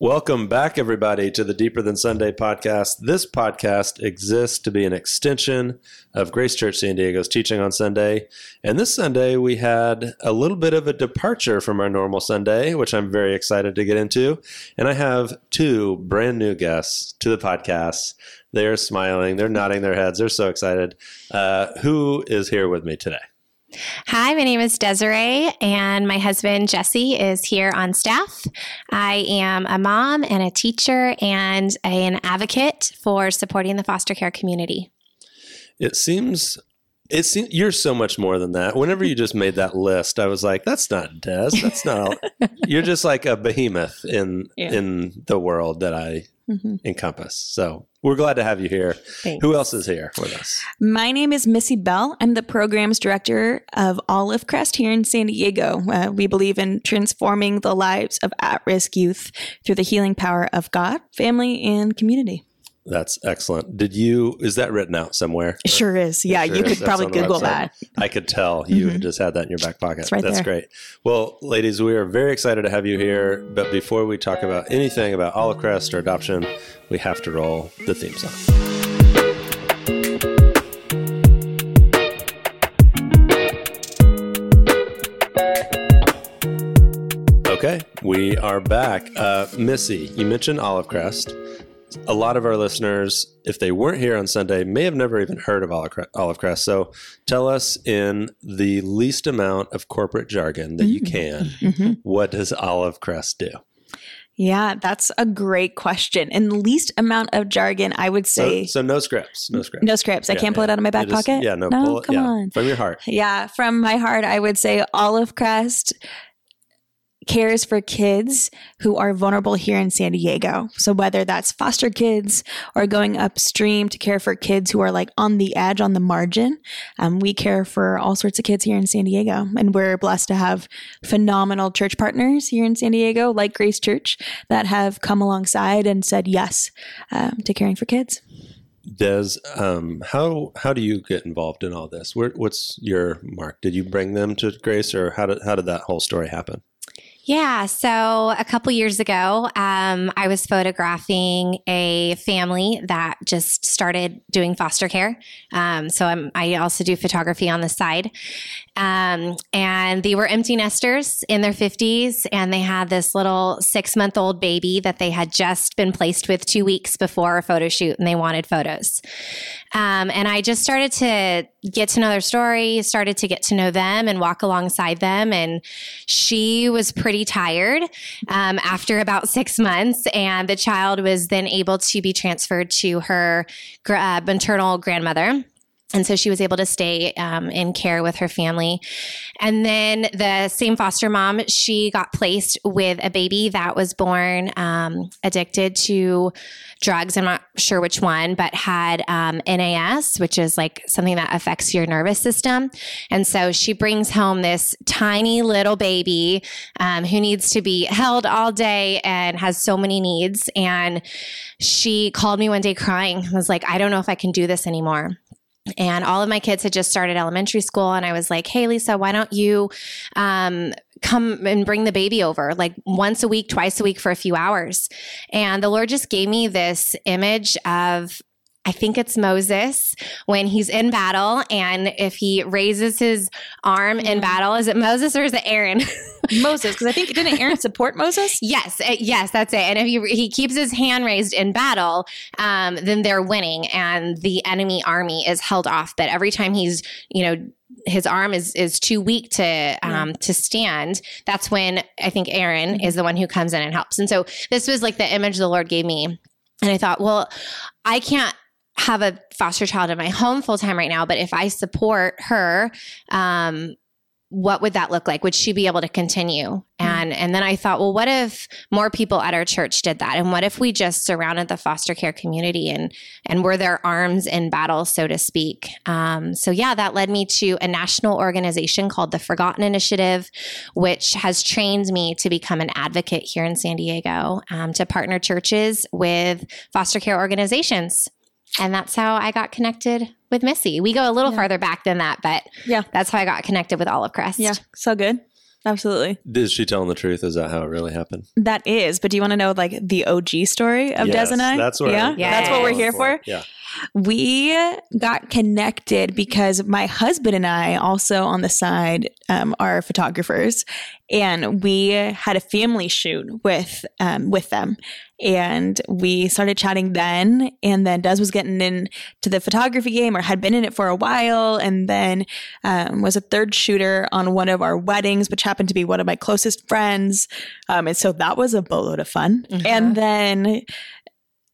Welcome back, everybody, to the Deeper Than Sunday podcast. This podcast exists to be an extension of Grace Church San Diego's teaching on Sunday. And this Sunday, we had a little bit of a departure from our normal Sunday, which I'm very excited to get into. And I have two brand new guests to the podcast. They're smiling, they're nodding their heads, they're so excited. Uh, who is here with me today? Hi, my name is Desiree, and my husband Jesse is here on staff. I am a mom and a teacher and an advocate for supporting the foster care community. It seems it seems you're so much more than that. Whenever you just made that list, I was like, "That's not Des. That's not." you're just like a behemoth in yeah. in the world that I mm-hmm. encompass. So we're glad to have you here. Thanks. Who else is here with us? My name is Missy Bell. I'm the programs director of Olive Crest here in San Diego. Uh, we believe in transforming the lives of at risk youth through the healing power of God, family, and community. That's excellent. Did you, is that written out somewhere? It sure is. Yeah, sure you could probably Google that. I could tell you mm-hmm. just had that in your back pocket. Right That's there. great. Well, ladies, we are very excited to have you here. But before we talk about anything about Olive Crest or adoption, we have to roll the theme song. Okay, we are back. Uh, Missy, you mentioned Olive Crest a lot of our listeners, if they weren't here on Sunday, may have never even heard of Olive Crest. So tell us in the least amount of corporate jargon that you mm-hmm. can, mm-hmm. what does Olive Crest do? Yeah, that's a great question. In the least amount of jargon, I would say. So, so no scripts, no scripts. No scripts. I can't pull it out of my back pocket. Yeah, no, no pull it, come yeah, on. From your heart. Yeah, from my heart, I would say Olive Crest cares for kids who are vulnerable here in San Diego. So whether that's foster kids or going upstream to care for kids who are like on the edge, on the margin, um, we care for all sorts of kids here in San Diego. And we're blessed to have phenomenal church partners here in San Diego, like Grace Church, that have come alongside and said yes um, to caring for kids. Des, um, how how do you get involved in all this? Where, what's your mark? Did you bring them to Grace, or how did how did that whole story happen? Yeah. So a couple years ago, um, I was photographing a family that just started doing foster care. Um, so I'm, I also do photography on the side. Um, and they were empty nesters in their 50s, and they had this little six month old baby that they had just been placed with two weeks before a photo shoot, and they wanted photos. Um, and I just started to get to know their story, started to get to know them and walk alongside them. And she was pretty tired um, after about six months, and the child was then able to be transferred to her uh, maternal grandmother. And so she was able to stay um, in care with her family. And then the same foster mom, she got placed with a baby that was born um, addicted to drugs. I'm not sure which one, but had um, NAS, which is like something that affects your nervous system. And so she brings home this tiny little baby um, who needs to be held all day and has so many needs. And she called me one day crying, was like, I don't know if I can do this anymore and all of my kids had just started elementary school and i was like hey lisa why don't you um, come and bring the baby over like once a week twice a week for a few hours? And the lord just gave me this image of I think it's Moses when he's in battle, and if he raises his arm in battle, is it Moses or is it Aaron? Moses, because I think didn't Aaron support Moses? yes, yes, that's it. And if he he keeps his hand raised in battle, um, then they're winning, and the enemy army is held off. But every time he's you know his arm is is too weak to um, yeah. to stand, that's when I think Aaron mm-hmm. is the one who comes in and helps. And so this was like the image the Lord gave me. And I thought, well, I can't have a foster child in my home full time right now, but if I support her, um, what would that look like? Would she be able to continue? Mm-hmm. And and then I thought, well, what if more people at our church did that? And what if we just surrounded the foster care community and and were their arms in battle, so to speak? Um, so yeah, that led me to a national organization called the Forgotten Initiative, which has trained me to become an advocate here in San Diego um, to partner churches with foster care organizations. And that's how I got connected with Missy. We go a little yeah. farther back than that, but yeah, that's how I got connected with Olive Crest. Yeah, so good. absolutely. Is she telling the truth? Is that how it really happened? That is. But do you want to know like the OG story of Yes, Des and I? That's what. yeah, Yeah. that's what we're here for. Yeah. We got connected because my husband and I also on the side um, are photographers, and we had a family shoot with um, with them, and we started chatting then. And then Des was getting into the photography game or had been in it for a while, and then um, was a third shooter on one of our weddings, which happened to be one of my closest friends. Um, and so that was a boatload of fun. Mhm. And then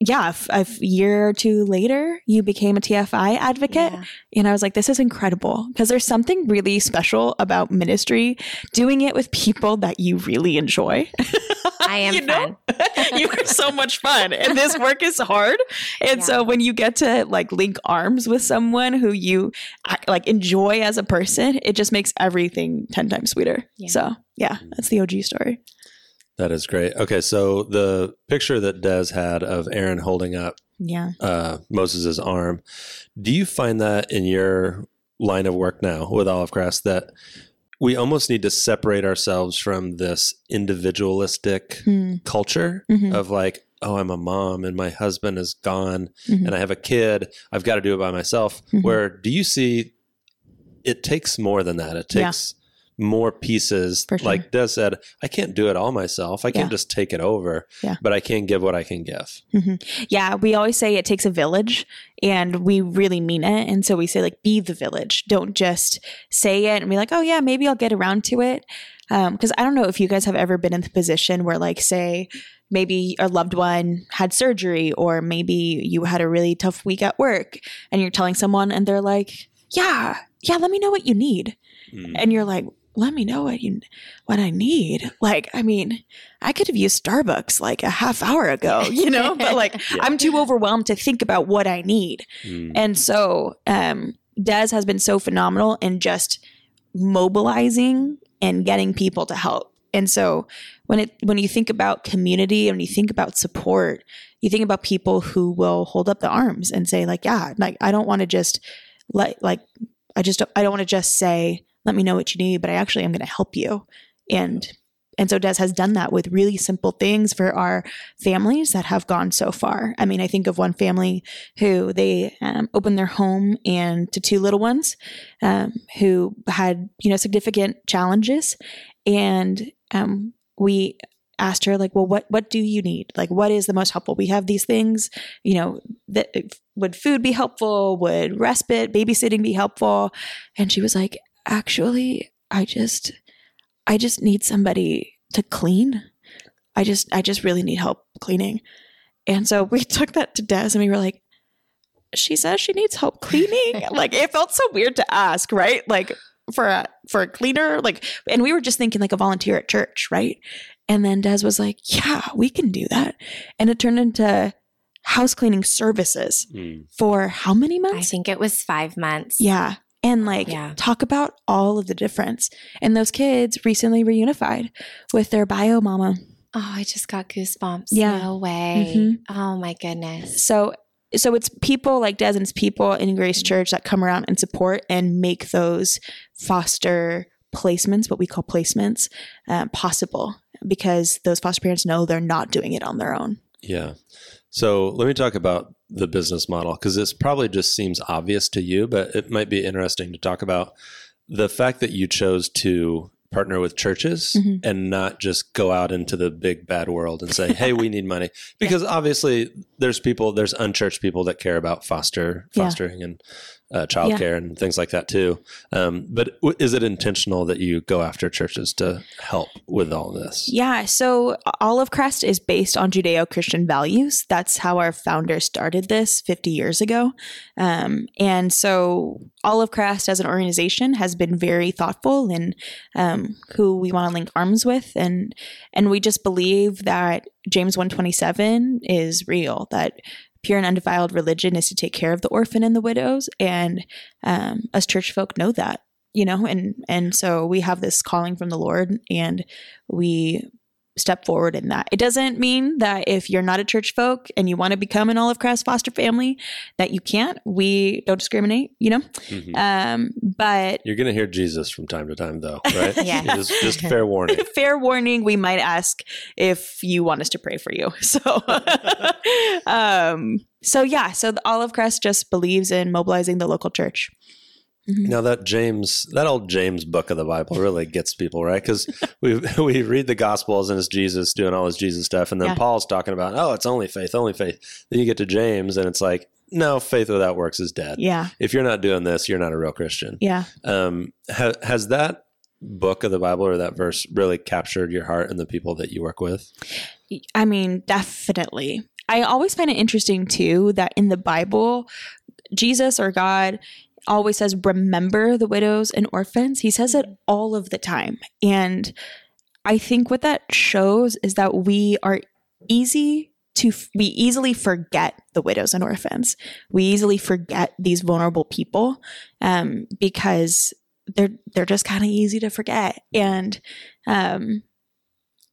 yeah, a year or two later, you became a TFI advocate. Yeah. And I was like, this is incredible because there's something really special about ministry, doing it with people that you really enjoy. I am You fun. you are so much fun. And this work is hard. And Yeah. so when you get to like link arms with someone who you like enjoy as a person, it just makes everything 10 times sweeter. Yeah. So yeah, that's the OG story. That is great. Okay, so the picture that Des had of Aaron holding up Yeah. uh, Moses' arm, do you find that in your line of work now with Olive Crest that we almost need to separate ourselves from this individualistic Hmm. culture Mhm. of like, oh, I'm a mom and my husband is gone Mhm. and I have a kid. I've got to do it by myself. Mhm. Where do you see it takes more than that? It takes more pieces. Sure. Like Des said, I can't do it all myself. I can't Yeah. just take it over, Yeah. but I can give what I can give. Yeah, we always say it takes a village and we really mean it. And so we say, like, be the village. Don't just say it and be like, oh, yeah, maybe I'll get around to it. Because I don't know if you guys have ever been in the position where, like, say, maybe a loved one had surgery or maybe you had a really tough week at work and you're telling someone and they're like, yeah, yeah, let me know what you need. Mm. And you're like, let me know what you what I need. Like, I mean, I could have used Starbucks like a half hour ago, you know, but like Yeah. I'm too overwhelmed to think about what I need. Mm. And so um Des has been so phenomenal in just mobilizing and getting people to help. And so when it when you think about community and you think about support, you think about people who will hold up the arms and say like, yeah, like I don't want to just let like I just don't, I don't want to just say let me know what you need, but I actually am going to help you. And and so Des has done that with really simple things for our families that have gone so far. I mean, I think of one family who they um, opened their home and to two little ones um, who had you know significant challenges, and um, we asked her like, well, what what do you need? Like, what is the most helpful? We have these things, you know, that would food be helpful? Would respite, babysitting be helpful? And she was like, actually, I just I just need somebody to clean. I just I just really need help cleaning. And so we took that to Des and we were like, she says she needs help cleaning. like it felt so weird to ask, right? Like for a for a cleaner, like and we were just thinking like a volunteer at church, right? And then Des was like, Yeah, we can do that. And it turned into house cleaning services Mm. for how many months? I think it was five months. Yeah. And like Yeah. talk about all of the difference. And those kids recently reunified with their bio mama. Oh, I just got goosebumps. Yeah. No way. Mhm. Oh my goodness. So so it's people like Des and people in Grace Church that come around and support and make those foster placements, what we call placements, uh, possible because those foster parents know they're not doing it on their own. Yeah. So let me talk about the business model because this probably just seems obvious to you, but it might be interesting to talk about the fact that you chose to partner with churches Mhm. and not just go out into the big bad world and say, "Hey, we need money." Because obviously, there's people, there's unchurched people that care about foster Yeah. fostering and uh, childcare and things like that too. Um, but w- is it intentional that you go after churches to help with all this? Yeah. So Olive Crest is based on Judeo Christian values. That's how our founder started this 50 years ago. Um, and so Olive Crest as an organization has been very thoughtful in um, who we want to link arms with. And, and we just believe that James 127 is real, that pure and undefiled religion is to take care of the orphan and the widows. And um, us church folk know that you know and and so we have this calling from the lord and we step forward in that. It doesn't mean that if you're not a church folk and you want to become an Olive Crest foster family, that you can't. We don't discriminate, you know? Mhm. Um, but You're going to hear Jesus from time to time, though, right? Yeah. Just, just fair warning. fair warning, we might ask if you want us to pray for you. So, um, so yeah, so the Olive Crest just believes in mobilizing the local church. Mhm. Now that James, that old James book of the Bible really gets people, right? Because we we read the Gospels and it's Jesus doing all his Jesus stuff, and then Yeah. Paul's talking about, oh, it's only faith, only faith. Then you get to James, and it's like, no, faith without works is dead. Yeah, If you're not doing this, you're not a real Christian. yeah. Um, ha- has that book of the Bible or that verse really captured your heart and the people that you work with? I mean, definitely. I always find it interesting too that in the Bible, Jesus or God always says, remember the widows and orphans. He says it all of the time. And I think what that shows is that we are easy to, we easily forget the widows and orphans. We easily forget these vulnerable people um, because they're, they're just kind of easy to forget. And, um,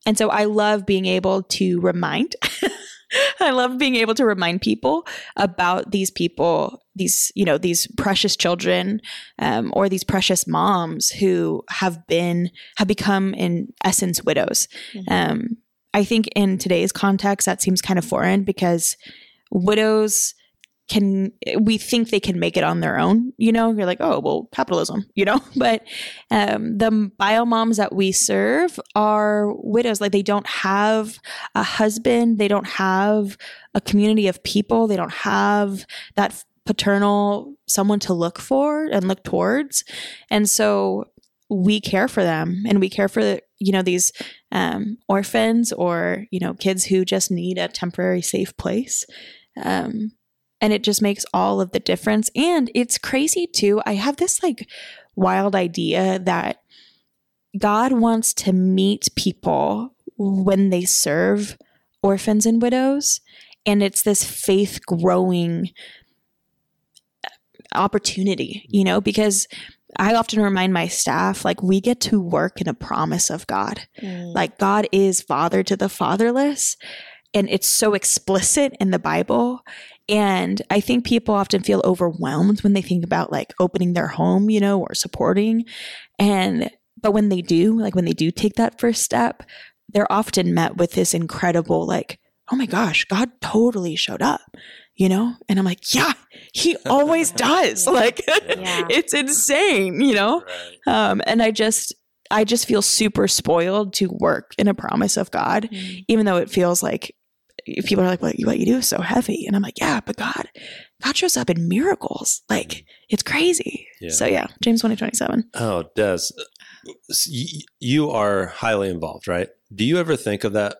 and so I love being able to remind. I love being able to remind people about these people, these you know these precious children, um, or these precious moms who have been have become in essence widows. Mhm. Um, I think in today's context that seems kind of foreign because widows can we think they can make it on their own you know? You're like oh well capitalism you know? But um, the bio moms that we serve are widows. Like they don't have a husband. They don't have a community of people. They don't have that paternal someone to look for and look towards. And so we care for them and we care for you know these um, orphans or you know kids who just need a temporary safe place. Um, and it just makes all of the difference and it's crazy too i have this like wild idea that god wants to meet people when they serve orphans and widows and it's this faith growing opportunity you know because i often remind my staff like we get to work in a promise of god Mm. like God is father to the fatherless. And it's so explicit in the Bible. And I think people often feel overwhelmed when they think about like opening their home, you know, or supporting. And, but when they do, like when they do take that first step, they're often met with this incredible, like, oh my gosh, God totally showed up, you know? And I'm like, yeah, he always does. Like, Yeah. it's insane, you know? Right. Um, and I just, I just feel super spoiled to work in a promise of God, Mm. even though it feels like people are like, "What you what you do is so heavy," and I'm like, "Yeah, but God, God shows up in miracles. Like it's crazy." Yeah. So yeah, James twenty twenty seven. Oh, Des, s- y- you are highly involved, right? Do you ever think of that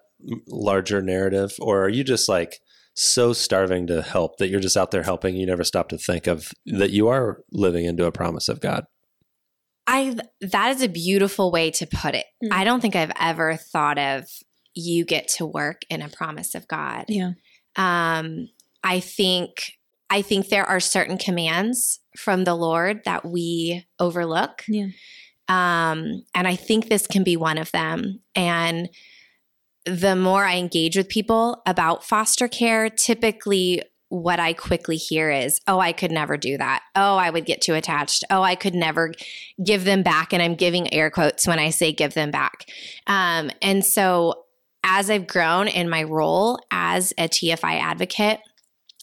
larger narrative, or are you just like so starving to help that you're just out there helping? You never stop to think of that you are living into a promise of God. I that is a beautiful way to put it. Mm. I don't think I've ever thought of you get to work in a promise of God. Yeah. Um, I think I think there are certain commands from the Lord that we overlook. Yeah. Um, and I think this can be one of them. And the more I engage with people about foster care, typically what I quickly hear is, oh, I could never do that. Oh, I would get too attached. Oh, I could never give them back. And I'm giving air quotes when I say give them back. Um, and so as I've grown in my role as a TFI advocate,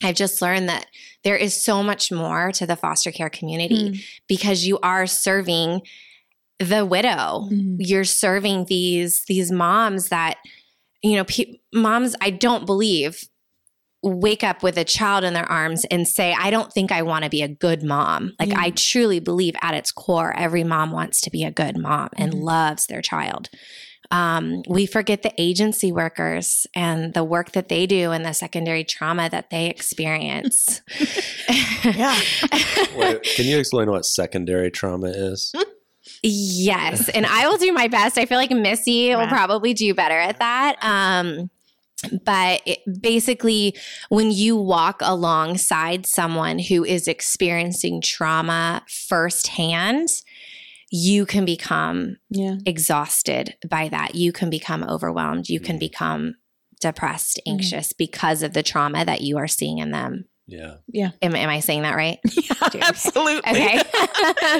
I've just learned that there is so much more to the foster care community because you are serving the widow Mhm. you're serving these these moms that you know pe- moms i don't believe wake up with a child in their arms and say i don't think i want to be a good mom like Yeah. i truly believe at its core every mom wants to be a good mom and Mhm. loves their child um, we forget the agency workers and the work that they do and the secondary trauma that they experience Yeah. Wait, can you explain what secondary trauma is? Yes, and I will do my best. I feel like Missy will probably do better at that. Um, but it, basically, when you walk alongside someone who is experiencing trauma firsthand, you can become Yeah. exhausted by that. You can become overwhelmed. You can Mhm. become depressed, Mhm. anxious because of the trauma that you are seeing in them. Yeah. Am, am I saying that right? Yeah, absolutely. Okay.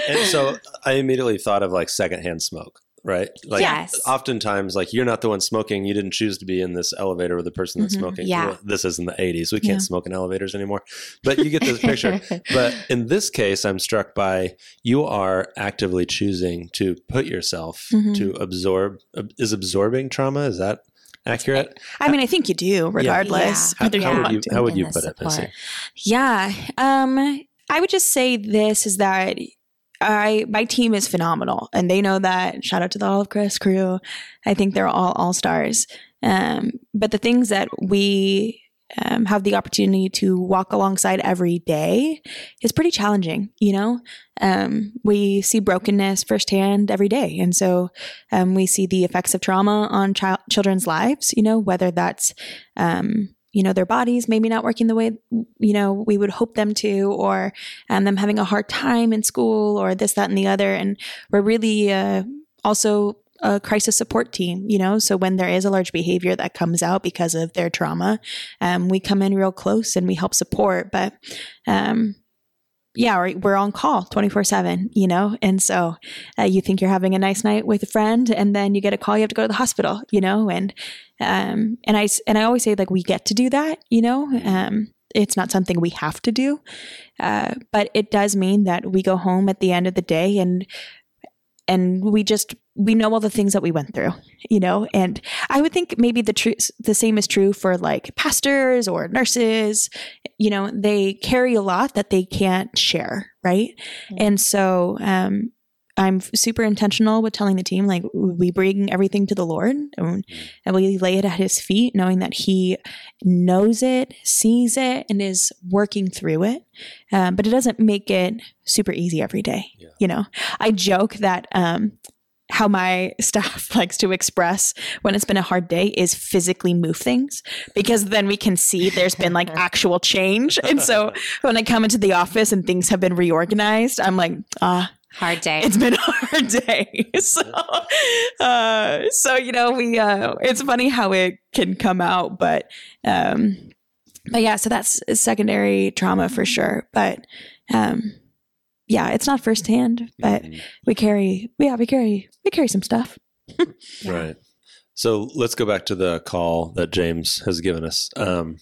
And so I immediately thought of like secondhand smoke, right? Like Yes. oftentimes like you're not the one smoking. You didn't choose to be in this elevator with the person that's Mhm. smoking. Yeah. Well, this is in the 80s. We can't Yeah. smoke in elevators anymore. But you get this picture. But in this case, I'm struck by you are actively choosing to put yourself Mhm. to absorb. Is absorbing trauma? Is that accurate? I mean, I think you do, regardless. Yeah. How, whether how would you how would you put it. Missy? Yeah. Um, I would just say this is that I my team is phenomenal and they know that. Shout out to the Olive Crest crew. I think they're all all stars. Um, but the things that we um, have the opportunity to walk alongside every day is pretty challenging. You know, um, we see brokenness firsthand every day, and so um, we see the effects of trauma on child children's lives. You know, whether that's um, you know their bodies maybe not working the way you know we would hope them to or um, them having a hard time in school or this that and the other. And we're really uh, also a crisis support team you know? So when there is a large behavior that comes out because of their trauma um, we come in real close and we help support. But um, yeah we're, we're on call 24 7 you know and so uh, you think you're having a nice night with a friend and then you get a call you have to go to the hospital you know and um, and I and I always say like we get to do that, you know. Um, it's not something we have to do, uh, but it does mean that we go home at the end of the day and and we just we know all the things that we went through, you know. And I would think maybe the true the same is true for like pastors or nurses. You know, they carry a lot that they can't share, right? Mhm. And so um, I'm super intentional with telling the team like we bring everything to the Lord and, and we lay it at His feet, knowing that He knows it, sees it, and is working through it. Um, but it doesn't make it super easy every day. Yeah. You know, I joke that. Um, how my staff likes to express when it's been a hard day is physically move things because then we can see there's been like actual change. And so when I come into the office and things have been reorganized, I'm like, ah, Hard day. it's been a hard day. So, uh, so you know, we uh, it's funny how it can come out, but um, but yeah, so that's secondary trauma for sure. But um, yeah, it's not firsthand, but Mhm. we carry, yeah, we carry, we carry some stuff. Yeah. Right. So let's go back to the call that James has given us. Um,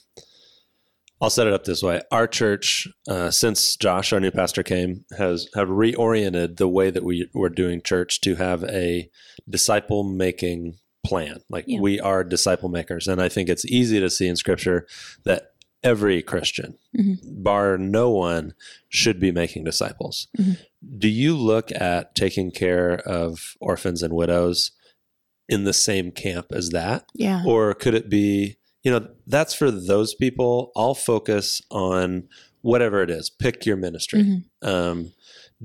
I'll set it up this way: Our church, uh, since Josh, our new pastor, came, has have reoriented the way that we were doing church to have a disciple making plan. Like Yeah. we are disciple makers, and I think it's easy to see in Scripture that every Christian, Mhm. bar no one, should be making disciples. Mhm. Do you look at taking care of orphans and widows? in the same camp as that? Yeah. Or could it be, you know, that's for those people. I'll focus on whatever it is. Pick your ministry. Mhm. Um,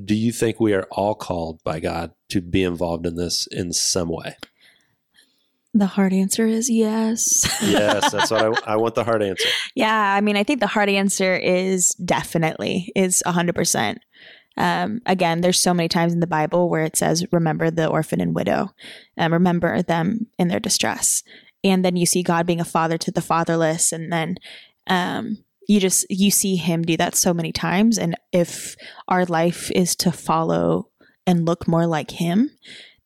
do you think we are all called by God to be involved in this in some way? The hard answer is yes. Yes, that's what I, I want the hard answer. Yeah, I mean, I think the hard answer is definitely is hundred percent. Um, again, there's so many times in the Bible where it says, "Remember the orphan and widow, um, remember them in their distress," and then you see God being a father to the fatherless, and then um, you just you see Him do that so many times. And if our life is to follow and look more like Him,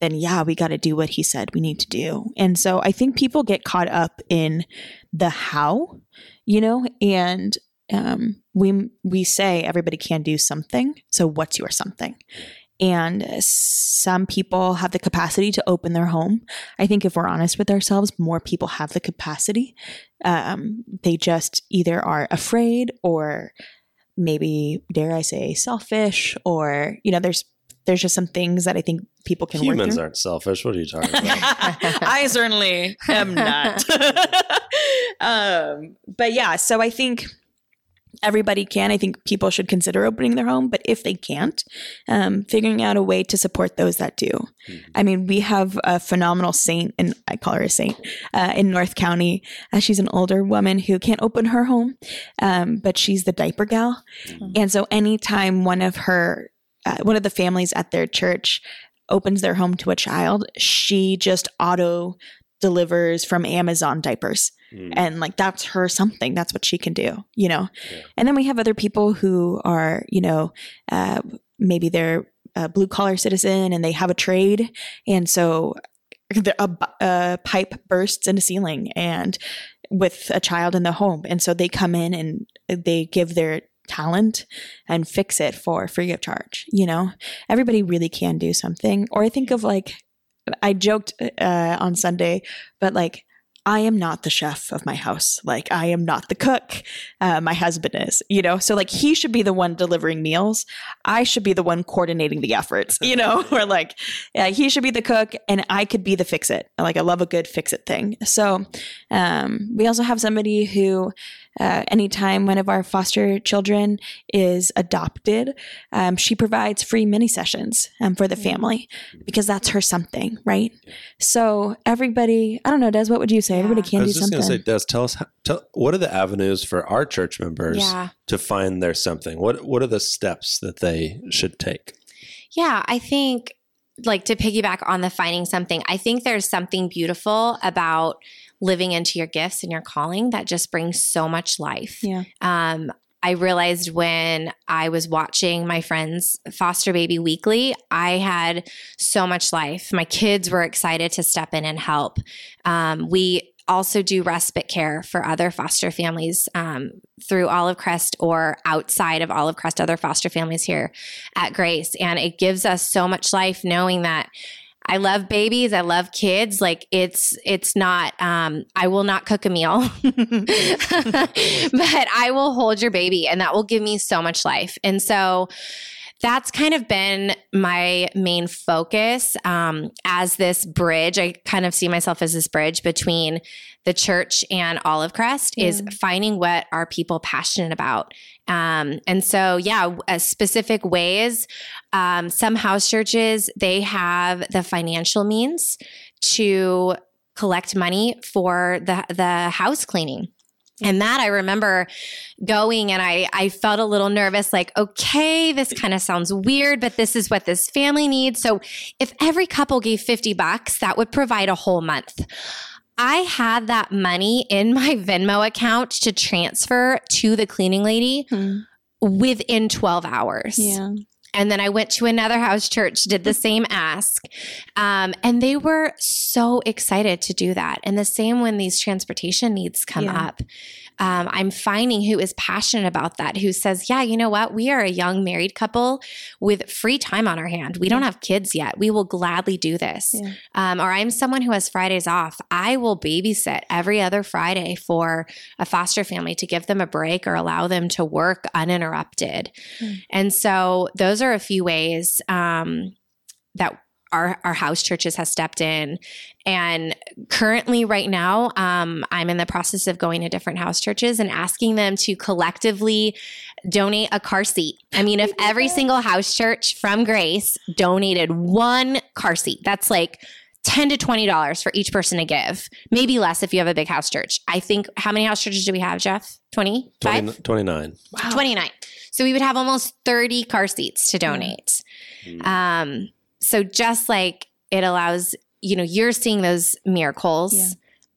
then yeah, we got to do what He said we need to do. And so I think people get caught up in the how you know and um, we we say everybody can do something so what's your something? And some people have the capacity to open their home. I think if we're honest with ourselves more people have the capacity. Um, they just either are afraid or maybe dare i say selfish or you know there's there's just some things that i think people can work Humans through. aren't selfish. What are you talking about? I certainly am not. um, but yeah, so I think everybody can. I think people should consider opening their home, but if they can't, um, figuring out a way to support those that do. Mhm. I mean, we have a phenomenal saint, and I call her a saint, uh, in North County. Uh, she's an older woman who can't open her home, um, but she's the diaper gal. Mhm. And so anytime one of her, uh, one of the families at their church opens their home to a child, she just auto delivers from Amazon diapers. Mm. And like that's her something. That's what she can do, you know? Yeah. And then we have other people who are, you know, uh, maybe they're a blue collar citizen and they have a trade. And so the, a, a pipe bursts in the ceiling and with a child in the home. And so they come in and they give their talent and fix it for free of charge. You know, everybody really can do something. Or I think of like, I joked uh, on Sunday, but like, I am not the chef of my house. Like, I am not the cook. Uh, my husband is, you know? So, like, he should be the one delivering meals. I should be the one coordinating the efforts, you know? or like, yeah, he should be the cook and I could be the fix it. Like, I love a good fix it thing. So, um, we also have somebody who, uh, anytime one of our foster children is adopted, um, she provides free mini sessions um, for the family because that's her something, right? So everybody, I don't know, Des, what would you say? Everybody Yeah. can I do was just going something. to say, Des, tell us how, tell, what are the avenues for our church members Yeah. to find their something? What What are the steps that they should take? Yeah, I think like to piggyback on the finding something, I think there's something beautiful about living into your gifts and your calling that just brings so much life. yeah. Um, I realized when I was watching my friends foster baby weekly, I had so much life. My kids were excited to step in and help. Um, we also do respite care for other foster families um, through Olive Crest or outside of Olive Crest, other foster families here at Grace. And it gives us so much life knowing that I love babies. I love kids. Like it's it's not um I will not cook a meal. but I will hold your baby and that will give me so much life. And so that's kind of been my main focus um, as this bridge. I kind of see myself as this bridge between the church and Olive Crest is finding what are people passionate about. Um, and so, yeah, uh, specific ways. Um, some house churches they have the financial means to collect money for the the house cleaning. And that I remember going and I I felt a little nervous like okay this kind of sounds weird but this is what this family needs. So if every couple gave 50 bucks that would provide a whole month. I had that money in my Venmo account to transfer to the cleaning lady Hmm. within 12 hours. Yeah. And then I went to another house church, did the same ask. Um, and they were so excited to do that. And the same when these transportation needs come Yeah. up. Um, I'm finding who is passionate about that, who says, Yeah, you know what? We are a young married couple with free time on our hand. We don't have kids yet. We will gladly do this. Yeah. Um, or I'm someone who has Fridays off. I will babysit every other Friday for a foster family to give them a break or allow them to work uninterrupted. Hmm. And so those are a few ways um, that our, our house churches has stepped in. And currently, right now, um, I'm in the process of going to different house churches and asking them to collectively donate a car seat. I mean, if every single house church from Grace donated one car seat, that's like 10 to $20 for each person to give, maybe less if you have a big house church. I think, how many house churches do we have, Jeff? 25? 20, 29. Wow. 29. So we would have almost 30 car seats to donate. Mm. Um, so just like it allows, you know, you're seeing those miracles. Yeah.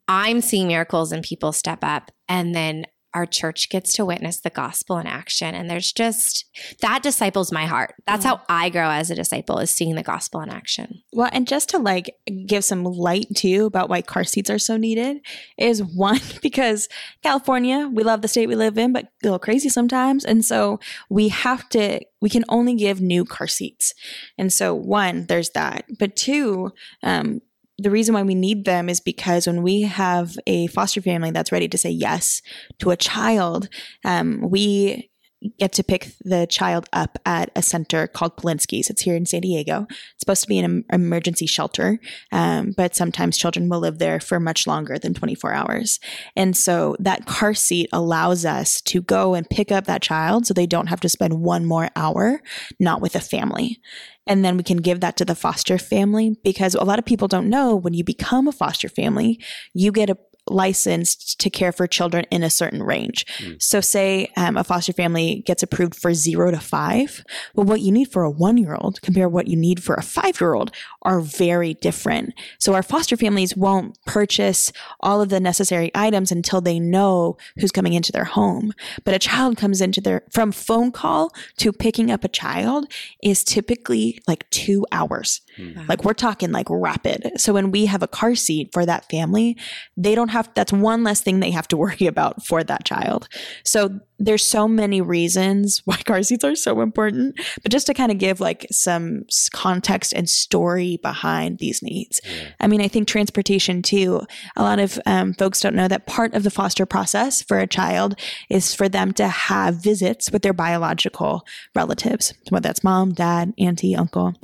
I'm seeing miracles and people step up and then our church gets to witness the gospel in action. And there's just that disciples my heart. That's Yeah. how I grow as a disciple is seeing the gospel in action. Well, and just to like give some light too about why car seats are so needed is one, because California, we love the state we live in, but a little crazy sometimes. And so we have to, we can only give new car seats. And so, one, there's that. But two, um, the reason why we need them is because when we have a foster family that's ready to say yes to a child, um, we get to pick the child up at a center called Polinsky's. It's here in San Diego. It's supposed to be an em- emergency shelter, um, but sometimes children will live there for much longer than 24 hours. And so that car seat allows us to go and pick up that child so they don't have to spend one more hour not with a family. And then we can give that to the foster family because a lot of people don't know when you become a foster family, you get a licensed to care for children in a certain range. Mm. So, say um, a foster family gets approved for zero to five. Well, what you need for a one year old compare what you need for a five year old are very different. So, our foster families won't purchase all of the necessary items until they know who's coming into their home. But a child comes into their from phone call to picking up a child is typically like two hours. Mm. Like we're talking like rapid. So when we have a car seat for that family, they don't have that's one less thing they have to worry about for that child. So there's so many reasons why car seats are so important, but just to kind of give like some context and story behind these needs. I mean, I think transportation too. A lot of um, folks don't know that part of the foster process for a child is for them to have visits with their biological relatives, whether that's mom, dad, auntie, uncle.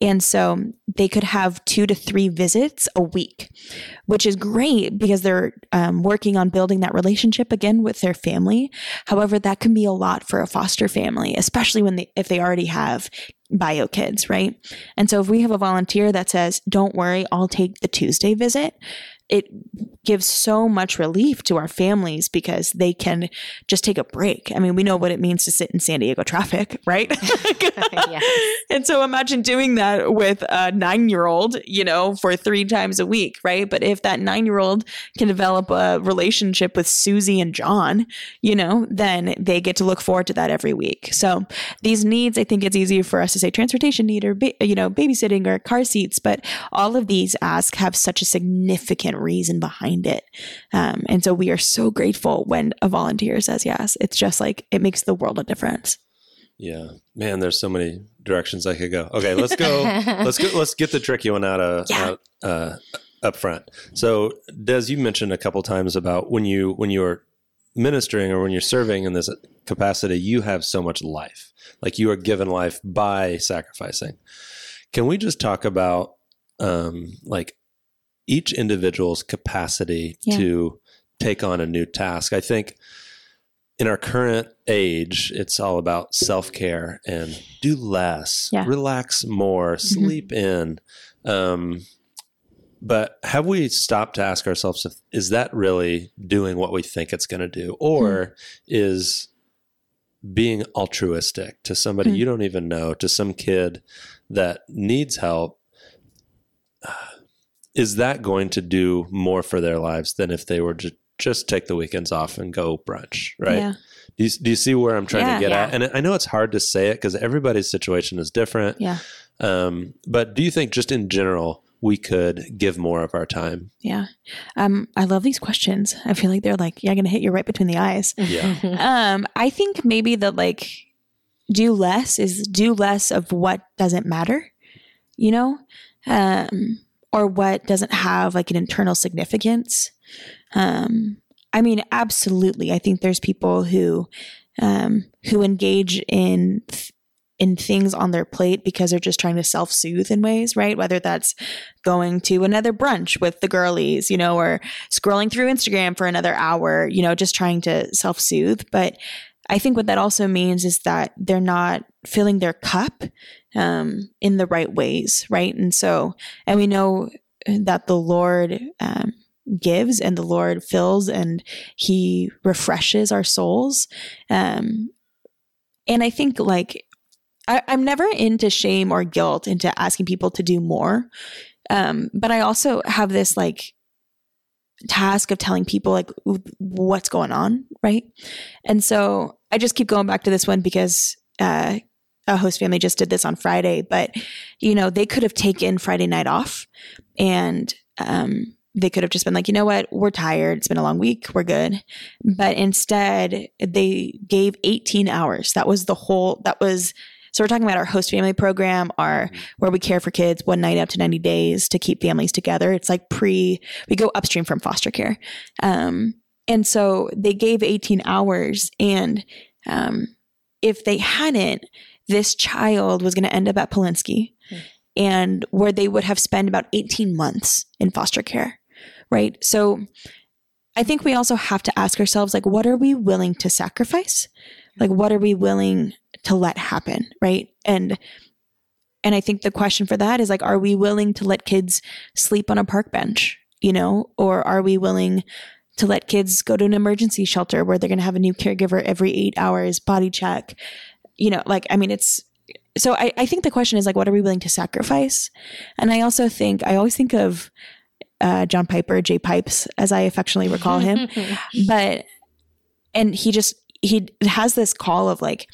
And so they could have two to three visits a week, which is great because they're um, working on building that relationship again with their family. However, that can be a lot for a foster family, especially when they, if they already have bio kids, right? And so if we have a volunteer that says, don't worry, I'll take the Tuesday visit, it gives so much relief to our families because they can just take a break. I mean, we know what it means to sit in San Diego traffic, right? Yes. And so imagine doing that with a nine year old, you know, for three times a week, right? But if that nine year old can develop a relationship with Susie and John, you know, then they get to look forward to that every week. So these needs, I think it's easier for us to say transportation need or, ba- you know, babysitting or car seats, but all of these asks have such a significant reason behind it. Um, and so we are so grateful when a volunteer says yes. It's just like, it makes the world a difference. Yeah, man, there's so many directions I could go. Okay, let's go. let's go. Let's get the tricky one out of Yeah. out, uh, up front. So, Des, you mentioned a couple times about when you when you're ministering or when you're serving in this capacity, you have so much life. Like you are given life by sacrificing. Can we just talk about um, like each individual's capacity Yeah. to take on a new task? I think in our current age, it's all about self care and do less, Yeah. relax more, sleep in. Um, but have we stopped to ask ourselves if is that really doing what we think it's going to do, or is being altruistic to somebody Hmm. you don't even know, to some kid that needs help? uh, Is that going to do more for their lives than if they were to just take the weekends off and go brunch, right? Yeah. Do you, do you see where I'm trying Yeah. to get Yeah. at? And I know it's hard to say it because everybody's situation is different. Yeah. Um, but do you think, just in general, we could give more of our time? Yeah. Um, I love these questions. I feel like they're like, yeah, gonna hit you right between the eyes. Yeah. Um, I think maybe that like do less is do less of what doesn't matter, you know? Um, or what doesn't have like an internal significance. Um, I mean, absolutely. I think there's people who um who engage in th- in things on their plate because they're just trying to self-soothe in ways, right? Whether that's going to another brunch with the girlies, you know, or scrolling through Instagram for another hour, you know, just trying to self soothe. But I think what that also means is that they're not filling their cup um, in the right ways, right? And so, and we know that the Lord um, gives and the Lord fills and He refreshes our souls. Um, and I think like, I, I'm never into shame or guilt into asking people to do more. Um, but I also have this like task of telling people like what's going on, right? And so I just keep going back to this one because uh, a host family just did this on Friday, but you know they could have taken Friday night off, and um, they could have just been like, you know what, we're tired. It's been a long week. We're good. But instead, they gave 18 hours. That was the whole. That was. So we're talking about our host family program, our where we care for kids one night up to 90 days to keep families together. It's like pre we go upstream from foster care. Um, and so they gave 18 hours. And um, if they hadn't, this child was going to end up at Polinsky Hmm. and where they would have spent about 18 months in foster care. Right. So I think we also have to ask ourselves, like, what are we willing to sacrifice? Like, what are we willing to let happen? Right. And and I think the question for that is like, are we willing to let kids sleep on a park bench? you know, or are we willing to let kids go to an emergency shelter where they're going to have a new caregiver every eight hours, body check? You know, like, I mean, it's so I, I think the question is like, what are we willing to sacrifice? And I also think, I always think of uh, John Piper, Jay Pipes, as I affectionately recall him, but, and he just, he has this call of like,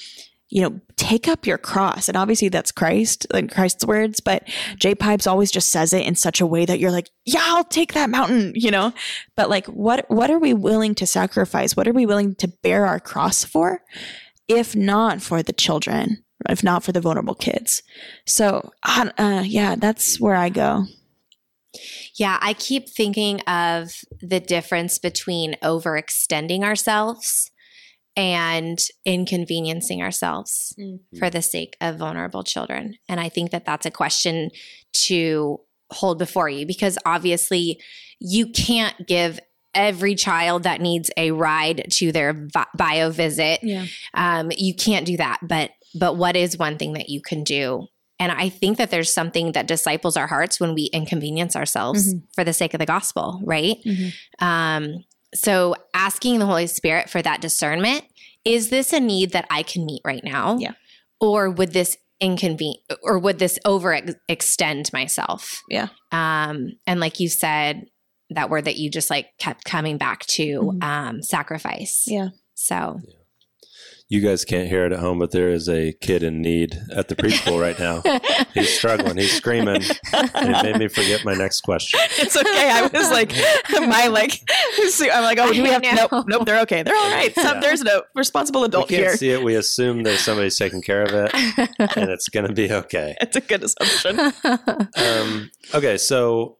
you know, take up your cross. And obviously that's Christ, like Christ's words, but Jay Pipes always just says it in such a way that you're like, yeah, I'll take that mountain, you know? But like, what, what are we willing to sacrifice? What are we willing to bear our cross for? If not for the children, if not for the vulnerable kids. So, uh, yeah, that's where I go. Yeah, I keep thinking of the difference between overextending ourselves and inconveniencing ourselves mm-hmm. for the sake of vulnerable children. And I think that that's a question to hold before you because obviously you can't give every child that needs a ride to their bio visit. Yeah. Um, you can't do that, but but what is one thing that you can do? And I think that there's something that disciples our hearts when we inconvenience ourselves mm-hmm. for the sake of the gospel, right? Mm-hmm. Um, so asking the Holy Spirit for that discernment is this a need that I can meet right now? Yeah. Or would this inconvenient or would this overextend myself? Yeah. Um, and like you said, that word that you just like kept coming back to, mm-hmm. um, sacrifice. Yeah. So yeah you guys can't hear it at home, but there is a kid in need at the preschool right now. He's struggling. He's screaming. And it made me forget my next question. It's okay. I was like, my like, I'm like, oh, do we have? Nope, nope. They're okay. They're all right. yeah. There's no responsible adult we can't here. see it. We assume there's somebody's taking care of it, and it's going to be okay. It's a good assumption. Um, okay, so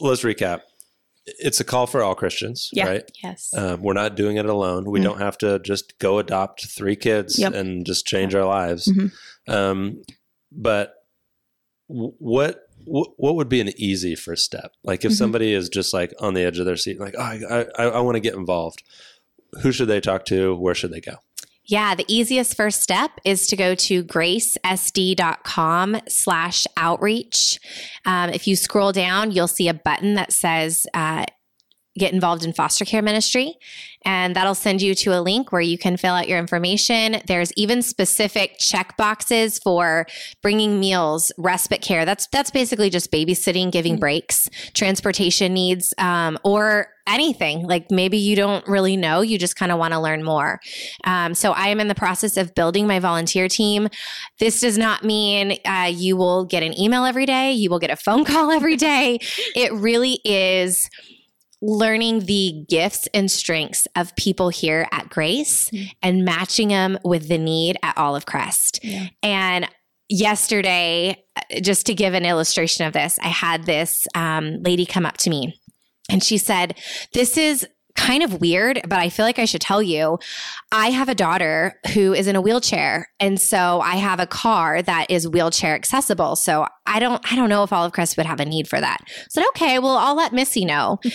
let's recap it's a call for all Christians, yeah. right? Yes. Um, we're not doing it alone. We mm-hmm. don't have to just go adopt three kids yep. and just change our lives. Mm-hmm. Um, but what what would be an easy first step? Like if mm-hmm. somebody is just like on the edge of their seat, like oh, I I, I want to get involved. Who should they talk to? Where should they go? Yeah, the easiest first step is to go to gracesd.com slash outreach. Um, if you scroll down, you'll see a button that says uh, get involved in foster care ministry. And that'll send you to a link where you can fill out your information. There's even specific check boxes for bringing meals, respite care. That's that's basically just babysitting, giving mm-hmm. breaks, transportation needs, um, or anything. Like maybe you don't really know, you just kind of want to learn more. Um, so I am in the process of building my volunteer team. This does not mean uh, you will get an email every day, you will get a phone call every day. It really is learning the gifts and strengths of people here at Grace mm-hmm. and matching them with the need at Olive Crest. Yeah. And yesterday, just to give an illustration of this, I had this um, lady come up to me and she said, This is kind of weird, but I feel like I should tell you. I have a daughter who is in a wheelchair, and so I have a car that is wheelchair accessible. So I don't, I don't know if Olive Crest would have a need for that. So okay, well, I'll let Missy know.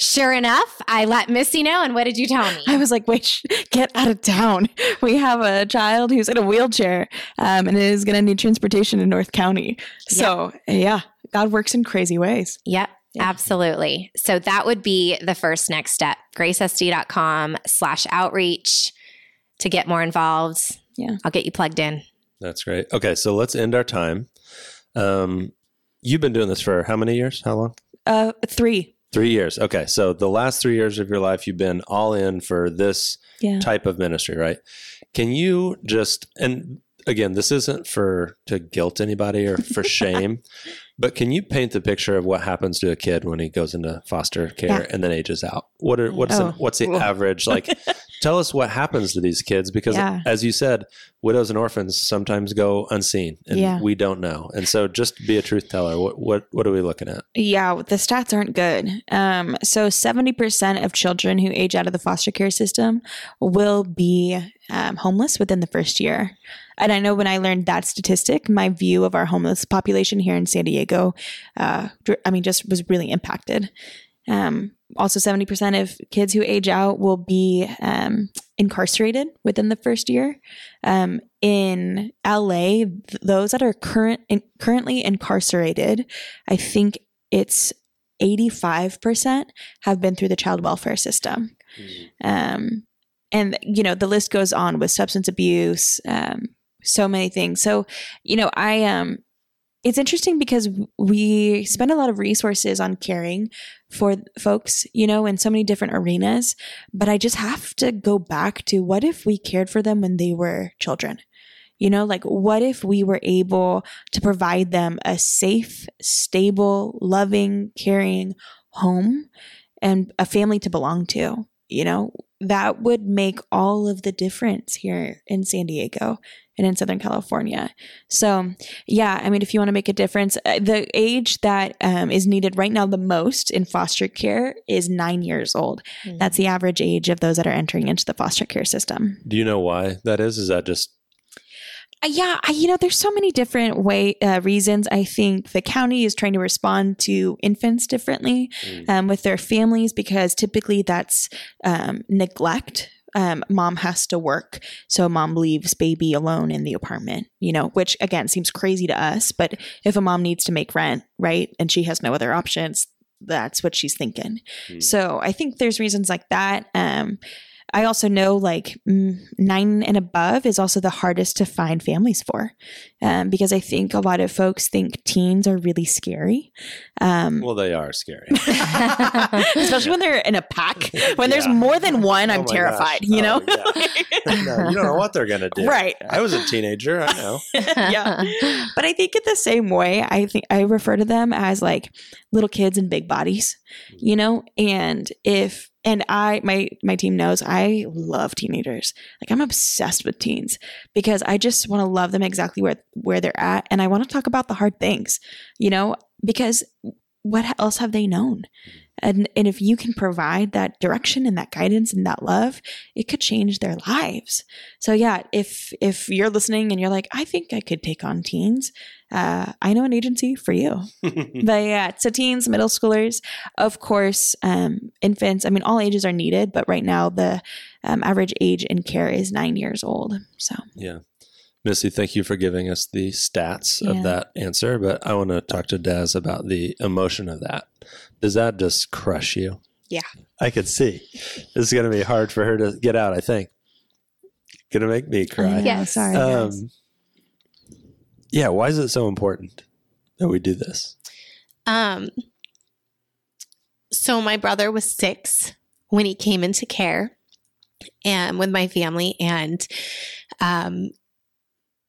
Sure enough, I let Missy know. And what did you tell me? I was like, wait, get out of town. We have a child who's in a wheelchair um, and is going to need transportation in North County. So, yep. yeah, God works in crazy ways. Yep. Yeah. Absolutely. So that would be the first next step. gracesd.com slash outreach to get more involved. Yeah. I'll get you plugged in. That's great. Okay. So let's end our time. Um, you've been doing this for how many years? How long? Uh, three. Three years. Okay. So the last three years of your life, you've been all in for this yeah. type of ministry, right? Can you just, and again, this isn't for to guilt anybody or for shame, but can you paint the picture of what happens to a kid when he goes into foster care yeah. and then ages out? What are what's oh. the, what's the average like? tell us what happens to these kids because, yeah. as you said, widows and orphans sometimes go unseen, and yeah. we don't know. And so, just be a truth teller. What what what are we looking at? Yeah, the stats aren't good. Um, so seventy percent of children who age out of the foster care system will be um, homeless within the first year. And I know when I learned that statistic, my view of our homeless population here in San Diego, uh, I mean, just was really impacted. Um, also, 70% of kids who age out will be um, incarcerated within the first year. Um, in LA, th- those that are current in, currently incarcerated, I think it's 85% have been through the child welfare system. Um, and, you know, the list goes on with substance abuse, um, so many things. So, you know, I, um, it's interesting because we spend a lot of resources on caring for folks, you know, in so many different arenas. But I just have to go back to what if we cared for them when they were children? You know, like what if we were able to provide them a safe, stable, loving, caring home and a family to belong to? You know, that would make all of the difference here in San Diego and in Southern California. So, yeah, I mean, if you want to make a difference, uh, the age that um, is needed right now the most in foster care is nine years old. Mm-hmm. That's the average age of those that are entering into the foster care system. Do you know why that is? Is that just yeah, I, you know, there's so many different way uh, reasons. I think the county is trying to respond to infants differently mm. um, with their families because typically that's um, neglect. Um, mom has to work, so mom leaves baby alone in the apartment. You know, which again seems crazy to us, but if a mom needs to make rent, right, and she has no other options, that's what she's thinking. Mm. So I think there's reasons like that. Um, I also know like nine and above is also the hardest to find families for um, because I think a lot of folks think teens are really scary. Um, well, they are scary, especially when they're in a pack. When yeah. there's more than one, I'm oh terrified. Gosh. You know, oh, yeah. no, you don't know what they're gonna do. Right. I was a teenager. I know. yeah, but I think in the same way, I think I refer to them as like little kids in big bodies. You know, and if and i my my team knows i love teenagers. Like i'm obsessed with teens because i just want to love them exactly where where they're at and i want to talk about the hard things you know? Because what else have they known? And and if you can provide that direction and that guidance and that love it could change their lives. So yeah if if you're listening and you're like i think i could take on teens uh, i know an agency for you but yeah so teens middle schoolers of course um, infants i mean all ages are needed but right now the um, average age in care is nine years old so yeah Missy, thank you for giving us the stats yeah. of that answer, but I want to talk to Des about the emotion of that. Does that just crush you? Yeah. I could see. This is going to be hard for her to get out, I think. Going to make me cry. Yeah, sorry. Um, yeah, why is it so important that we do this? Um so my brother was 6 when he came into care and with my family and um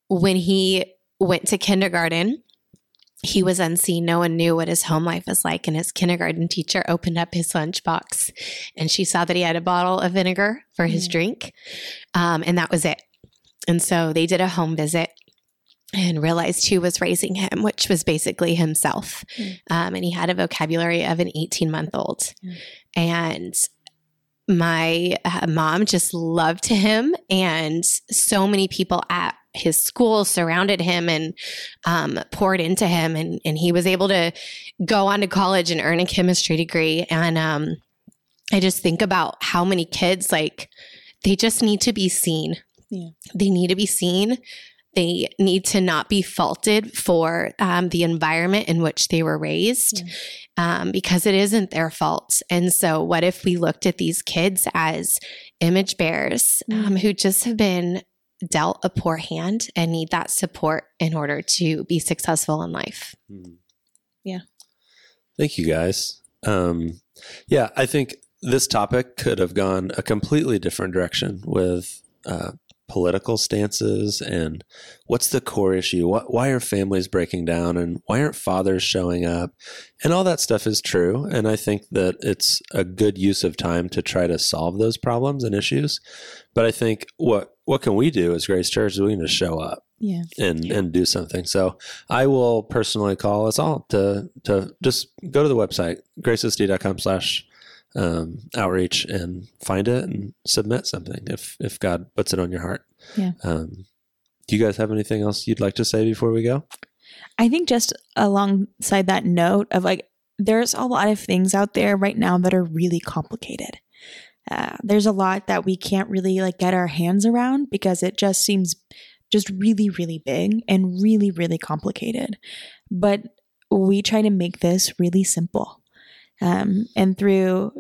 when he went to kindergarten, he was unseen. No one knew what his home life was like. And his kindergarten teacher opened up his lunchbox and she saw that he had a bottle of vinegar for his mm. drink. Um, and that was it. And so they did a home visit and realized who was raising him, which was basically himself. Mm. Um, and he had a vocabulary of an 18 month old. Mm. And my uh, mom just loved him, and so many people at his school surrounded him and um, poured into him and, and he was able to go on to college and earn a chemistry degree and um, i just think about how many kids like they just need to be seen yeah. they need to be seen they need to not be faulted for um, the environment in which they were raised yeah. um, because it isn't their fault. And so, what if we looked at these kids as image bearers mm. um, who just have been dealt a poor hand and need that support in order to be successful in life. Hmm. Yeah. Thank you guys. Um, yeah, I think this topic could have gone a completely different direction with uh, political stances and what's the core issue? What, why are families breaking down and why aren't fathers showing up? And all that stuff is true. And I think that it's a good use of time to try to solve those problems and issues. But I think what what can we do as Grace Church? We need to show up. Yeah. And yeah. and do something. So I will personally call us all to to just go to the website, gracesd.com slash um, outreach and find it and submit something if if God puts it on your heart. Yeah. Um, do you guys have anything else you'd like to say before we go? I think just alongside that note of like, there's a lot of things out there right now that are really complicated. Uh, there's a lot that we can't really like get our hands around because it just seems just really, really big and really, really complicated. But we try to make this really simple. Um, and through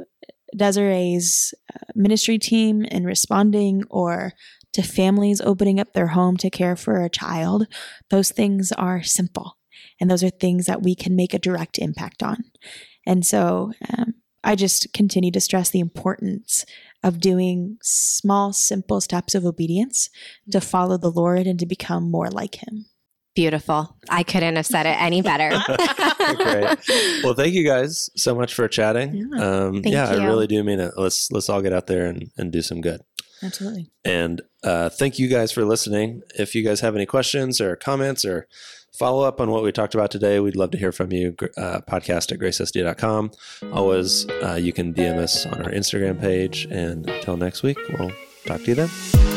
Desiree's uh, ministry team in responding or to families opening up their home to care for a child, those things are simple. And those are things that we can make a direct impact on. And so um, I just continue to stress the importance of doing small, simple steps of obedience to follow the Lord and to become more like Him. Beautiful. I couldn't have said it any better. Great. Well, thank you guys so much for chatting. Yeah. Um, Thank yeah, I really do mean it. Let's let's all get out there and, and do some good. Absolutely. And uh, thank you guys for listening. If you guys have any questions or comments or follow up on what we talked about today, we'd love to hear from you. Gr- Uh, podcast at gracesd.com. Always, uh, you can DM us on our Instagram page. And until next week, we'll talk to you then.